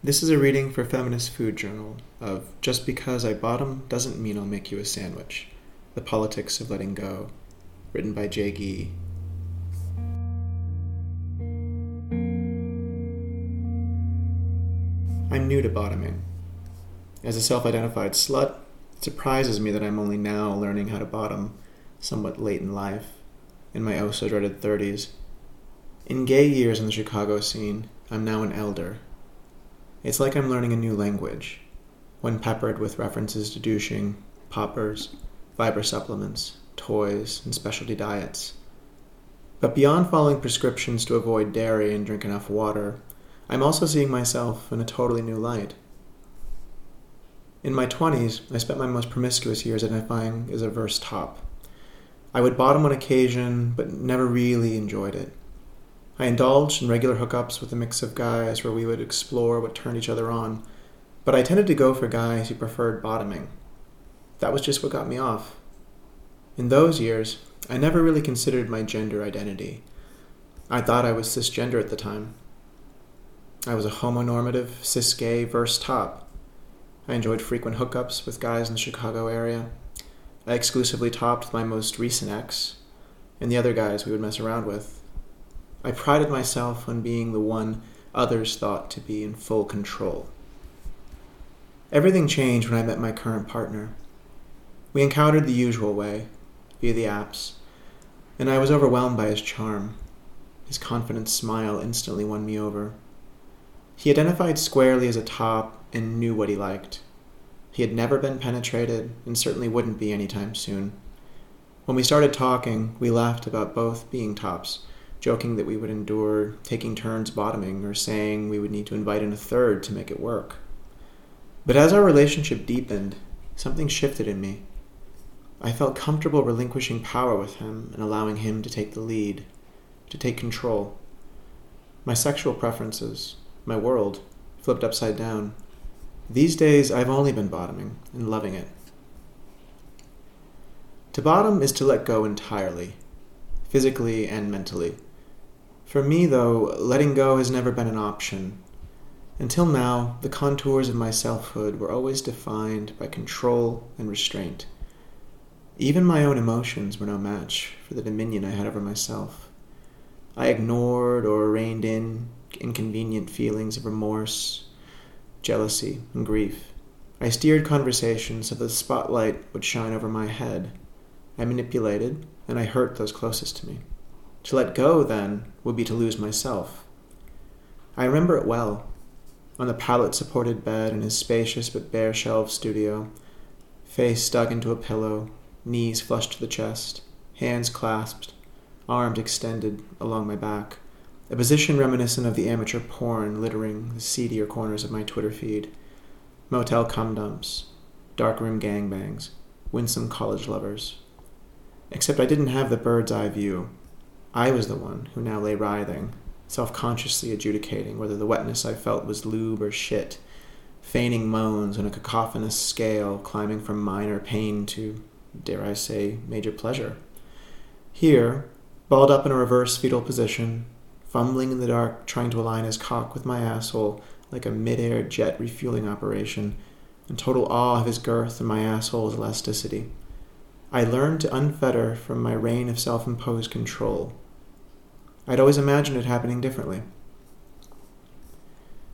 This is a reading for Feminist Food Journal of Just Because I Bottom Doesn't Mean I'll Make You a Sandwich The Politics of Letting Go, written by Jay Gee. I'm new to bottoming. As a self identified slut, it surprises me that I'm only now learning how to bottom, somewhat late in life, in my oh so dreaded 30s. In gay years in the Chicago scene, I'm now an elder. It's like I'm learning a new language, when peppered with references to douching, poppers, fiber supplements, toys, and specialty diets. But beyond following prescriptions to avoid dairy and drink enough water, I'm also seeing myself in a totally new light. In my 20s, I spent my most promiscuous years identifying as a verse top. I would bottom on occasion, but never really enjoyed it. I indulged in regular hookups with a mix of guys where we would explore what turned each other on, but I tended to go for guys who preferred bottoming. That was just what got me off. In those years, I never really considered my gender identity. I thought I was cisgender at the time. I was a homonormative, cis gay, verse top. I enjoyed frequent hookups with guys in the Chicago area. I exclusively topped my most recent ex, and the other guys we would mess around with. I prided myself on being the one others thought to be in full control. Everything changed when I met my current partner. We encountered the usual way, via the apps, and I was overwhelmed by his charm. His confident smile instantly won me over. He identified squarely as a top and knew what he liked. He had never been penetrated and certainly wouldn't be anytime soon. When we started talking, we laughed about both being tops, joking that we would endure taking turns bottoming or saying we would need to invite in a third to make it work. But as our relationship deepened, something shifted in me. I felt comfortable relinquishing power with him and allowing him to take the lead, to take control. My sexual preferences, my world, flipped upside down. These days, I've only been bottoming and loving it. To bottom is to let go entirely, physically and mentally. For me, though, letting go has never been an option. Until now, the contours of my selfhood were always defined by control and restraint. Even my own emotions were no match for the dominion I had over myself. I ignored or reined in inconvenient feelings of remorse, jealousy, and grief. I steered conversation so that the spotlight would shine over my head. I manipulated, and I hurt those closest to me. To let go, then, would be to lose myself. I remember it well. On the pallet supported bed in his spacious but bare shelved studio, face dug into a pillow, knees flushed to the chest, hands clasped, arms extended along my back a position reminiscent of the amateur porn littering the seedier corners of my Twitter feed. Motel cum dumps, darkroom gangbangs, winsome college lovers. Except I didn't have the bird's eye view. I was the one who now lay writhing, self consciously adjudicating whether the wetness I felt was lube or shit, feigning moans on a cacophonous scale climbing from minor pain to, dare I say, major pleasure. Here, balled up in a reverse fetal position, fumbling in the dark, trying to align his cock with my asshole like a mid-air jet refueling operation, in total awe of his girth and my asshole's elasticity. I learned to unfetter from my reign of self imposed control. I'd always imagined it happening differently.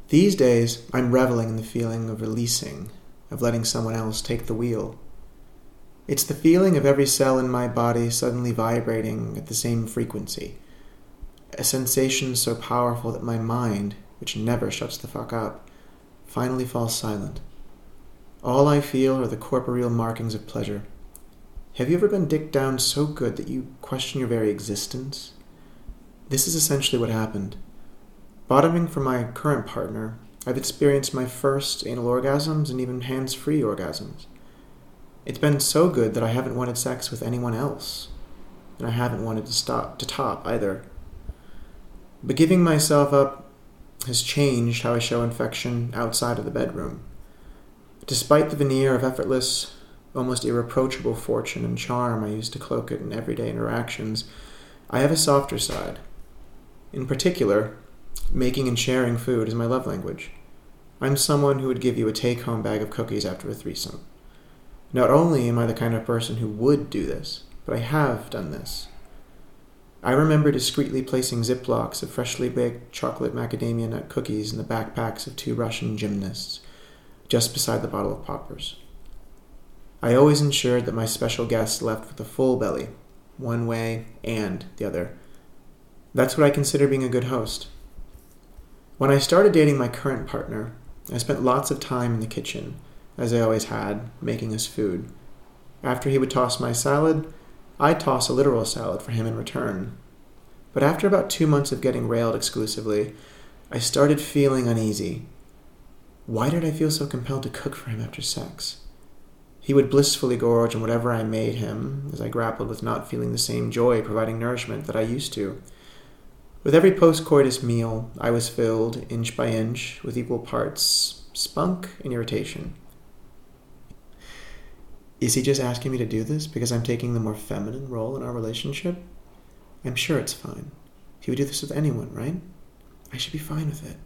These days, I'm reveling in the feeling of releasing, of letting someone else take the wheel. It's the feeling of every cell in my body suddenly vibrating at the same frequency, a sensation so powerful that my mind, which never shuts the fuck up, finally falls silent. All I feel are the corporeal markings of pleasure. Have you ever been dicked down so good that you question your very existence? This is essentially what happened. Bottoming for my current partner, I've experienced my first anal orgasms and even hands free orgasms. It's been so good that I haven't wanted sex with anyone else. And I haven't wanted to stop to top either. But giving myself up has changed how I show infection outside of the bedroom. Despite the veneer of effortless, almost irreproachable fortune and charm I use to cloak it in everyday interactions, I have a softer side. In particular, making and sharing food is my love language. I'm someone who would give you a take home bag of cookies after a threesome. Not only am I the kind of person who would do this, but I have done this. I remember discreetly placing ziplocs of freshly baked chocolate macadamia nut cookies in the backpacks of two Russian gymnasts, just beside the bottle of poppers. I always ensured that my special guests left with a full belly, one way and the other. That's what I consider being a good host. When I started dating my current partner, I spent lots of time in the kitchen, as I always had, making us food. After he would toss my salad, I'd toss a literal salad for him in return. But after about two months of getting railed exclusively, I started feeling uneasy. Why did I feel so compelled to cook for him after sex? He would blissfully gorge on whatever I made him, as I grappled with not feeling the same joy providing nourishment that I used to. With every post coitus meal, I was filled, inch by inch, with equal parts spunk and irritation. Is he just asking me to do this because I'm taking the more feminine role in our relationship? I'm sure it's fine. He would do this with anyone, right? I should be fine with it.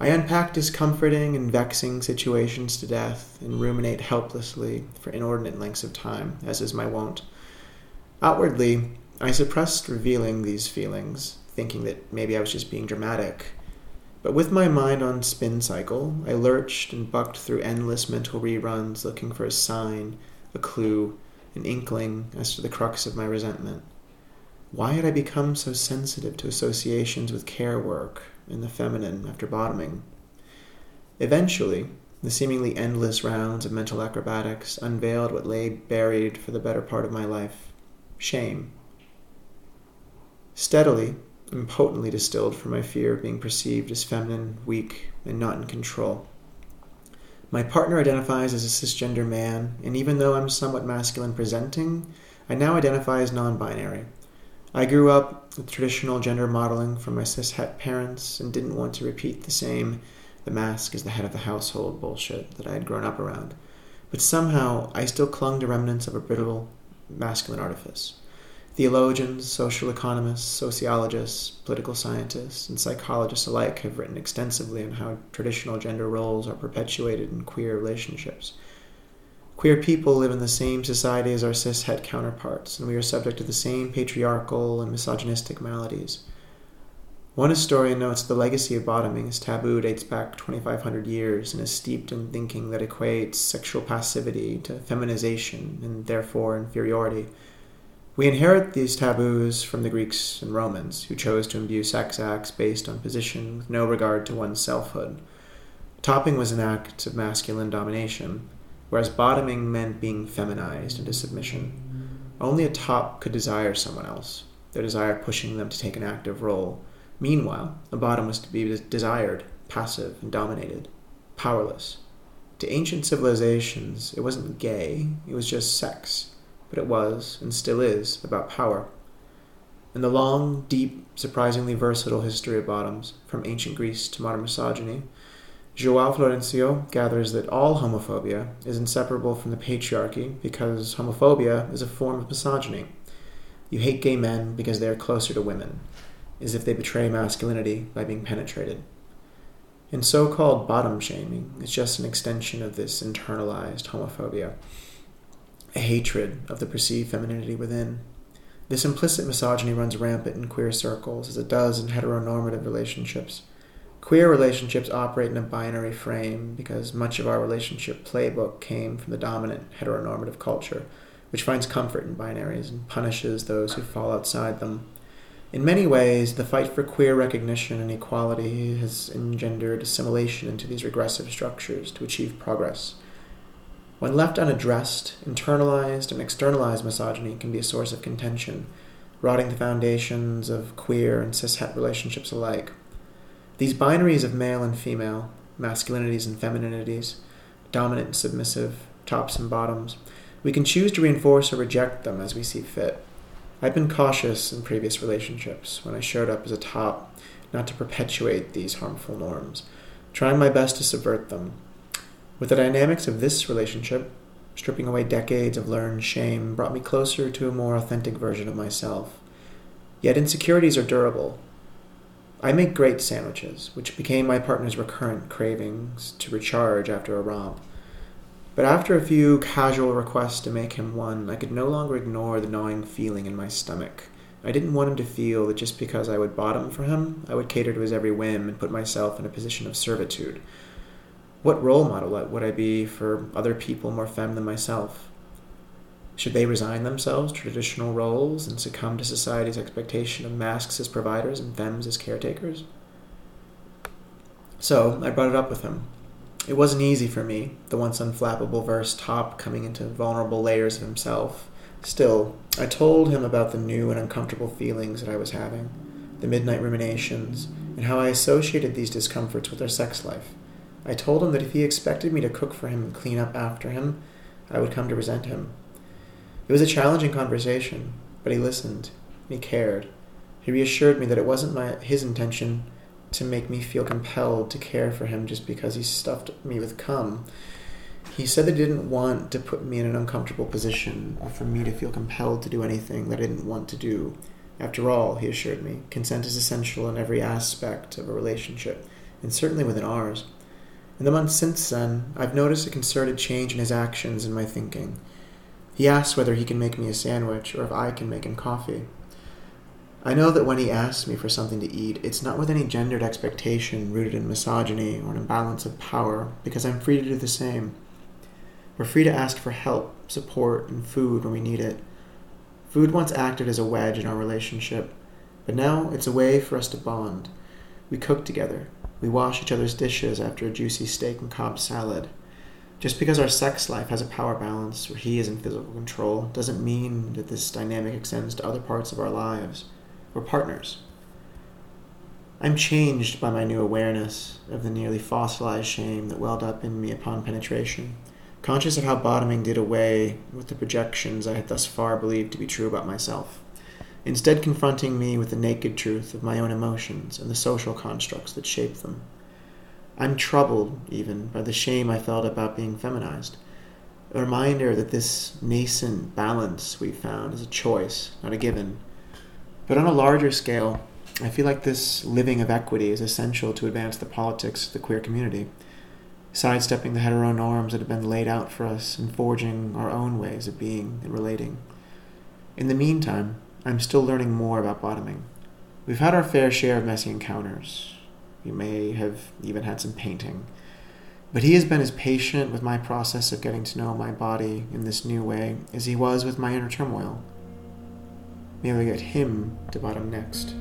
I unpack discomforting and vexing situations to death and ruminate helplessly for inordinate lengths of time, as is my wont. Outwardly, I suppressed revealing these feelings, thinking that maybe I was just being dramatic. But with my mind on spin cycle, I lurched and bucked through endless mental reruns looking for a sign, a clue, an inkling as to the crux of my resentment. Why had I become so sensitive to associations with care work and the feminine after bottoming? Eventually, the seemingly endless rounds of mental acrobatics unveiled what lay buried for the better part of my life shame. Steadily, impotently distilled from my fear of being perceived as feminine, weak, and not in control. My partner identifies as a cisgender man, and even though I'm somewhat masculine presenting, I now identify as non binary. I grew up with traditional gender modeling from my cishet parents and didn't want to repeat the same the mask is the head of the household bullshit that I had grown up around. But somehow I still clung to remnants of a brittle masculine artifice. Theologians, social economists, sociologists, political scientists, and psychologists alike have written extensively on how traditional gender roles are perpetuated in queer relationships. Queer people live in the same society as our cishet counterparts, and we are subject to the same patriarchal and misogynistic maladies. One historian notes the legacy of bottoming as taboo dates back 2,500 years and is steeped in thinking that equates sexual passivity to feminization and therefore inferiority we inherit these taboos from the Greeks and Romans, who chose to imbue sex acts based on position with no regard to one's selfhood. Topping was an act of masculine domination, whereas bottoming meant being feminized into submission. Only a top could desire someone else, their desire pushing them to take an active role. Meanwhile, a bottom was to be desired, passive, and dominated, powerless. To ancient civilizations, it wasn't gay, it was just sex but it was, and still is, about power. In the long, deep, surprisingly versatile history of bottoms, from ancient Greece to modern misogyny, Joao Florencio gathers that all homophobia is inseparable from the patriarchy because homophobia is a form of misogyny. You hate gay men because they are closer to women, as if they betray masculinity by being penetrated. And so called bottom shaming is just an extension of this internalized homophobia a hatred of the perceived femininity within. This implicit misogyny runs rampant in queer circles, as it does in heteronormative relationships. Queer relationships operate in a binary frame because much of our relationship playbook came from the dominant heteronormative culture, which finds comfort in binaries and punishes those who fall outside them. In many ways, the fight for queer recognition and equality has engendered assimilation into these regressive structures to achieve progress. When left unaddressed, internalized and externalized misogyny can be a source of contention, rotting the foundations of queer and cishet relationships alike. These binaries of male and female, masculinities and femininities, dominant and submissive, tops and bottoms, we can choose to reinforce or reject them as we see fit. I've been cautious in previous relationships when I showed up as a top not to perpetuate these harmful norms, trying my best to subvert them, with the dynamics of this relationship, stripping away decades of learned shame brought me closer to a more authentic version of myself. Yet insecurities are durable. I make great sandwiches, which became my partner's recurrent cravings to recharge after a romp. But after a few casual requests to make him one, I could no longer ignore the gnawing feeling in my stomach. I didn't want him to feel that just because I would bottom for him, I would cater to his every whim and put myself in a position of servitude. What role model would I be for other people more femme than myself? Should they resign themselves to traditional roles and succumb to society's expectation of mascs as providers and femmes as caretakers? So I brought it up with him. It wasn't easy for me, the once unflappable verse top coming into vulnerable layers of himself. Still, I told him about the new and uncomfortable feelings that I was having, the midnight ruminations, and how I associated these discomforts with our sex life. I told him that if he expected me to cook for him and clean up after him, I would come to resent him. It was a challenging conversation, but he listened. and He cared. He reassured me that it wasn't my, his intention to make me feel compelled to care for him just because he stuffed me with cum. He said that he didn't want to put me in an uncomfortable position or for me to feel compelled to do anything that I didn't want to do. After all, he assured me, consent is essential in every aspect of a relationship, and certainly within ours. In the months since then, I've noticed a concerted change in his actions and my thinking. He asks whether he can make me a sandwich or if I can make him coffee. I know that when he asks me for something to eat, it's not with any gendered expectation rooted in misogyny or an imbalance of power, because I'm free to do the same. We're free to ask for help, support, and food when we need it. Food once acted as a wedge in our relationship, but now it's a way for us to bond. We cook together. We wash each other's dishes after a juicy steak and Cobb salad. Just because our sex life has a power balance where he is in physical control doesn't mean that this dynamic extends to other parts of our lives. We're partners. I'm changed by my new awareness of the nearly fossilized shame that welled up in me upon penetration, conscious of how bottoming did away with the projections I had thus far believed to be true about myself, instead confronting me with the naked truth of my own emotions and the social constructs that shape them. I'm troubled, even, by the shame I felt about being feminized. A reminder that this nascent balance we found is a choice, not a given but on a larger scale, I feel like this living of equity is essential to advance the politics of the queer community, sidestepping the hetero norms that have been laid out for us and forging our own ways of being and relating. In the meantime, I'm still learning more about bottoming. We've had our fair share of messy encounters. We may have even had some painting. But he has been as patient with my process of getting to know my body in this new way as he was with my inner turmoil. May we get him to bottom next.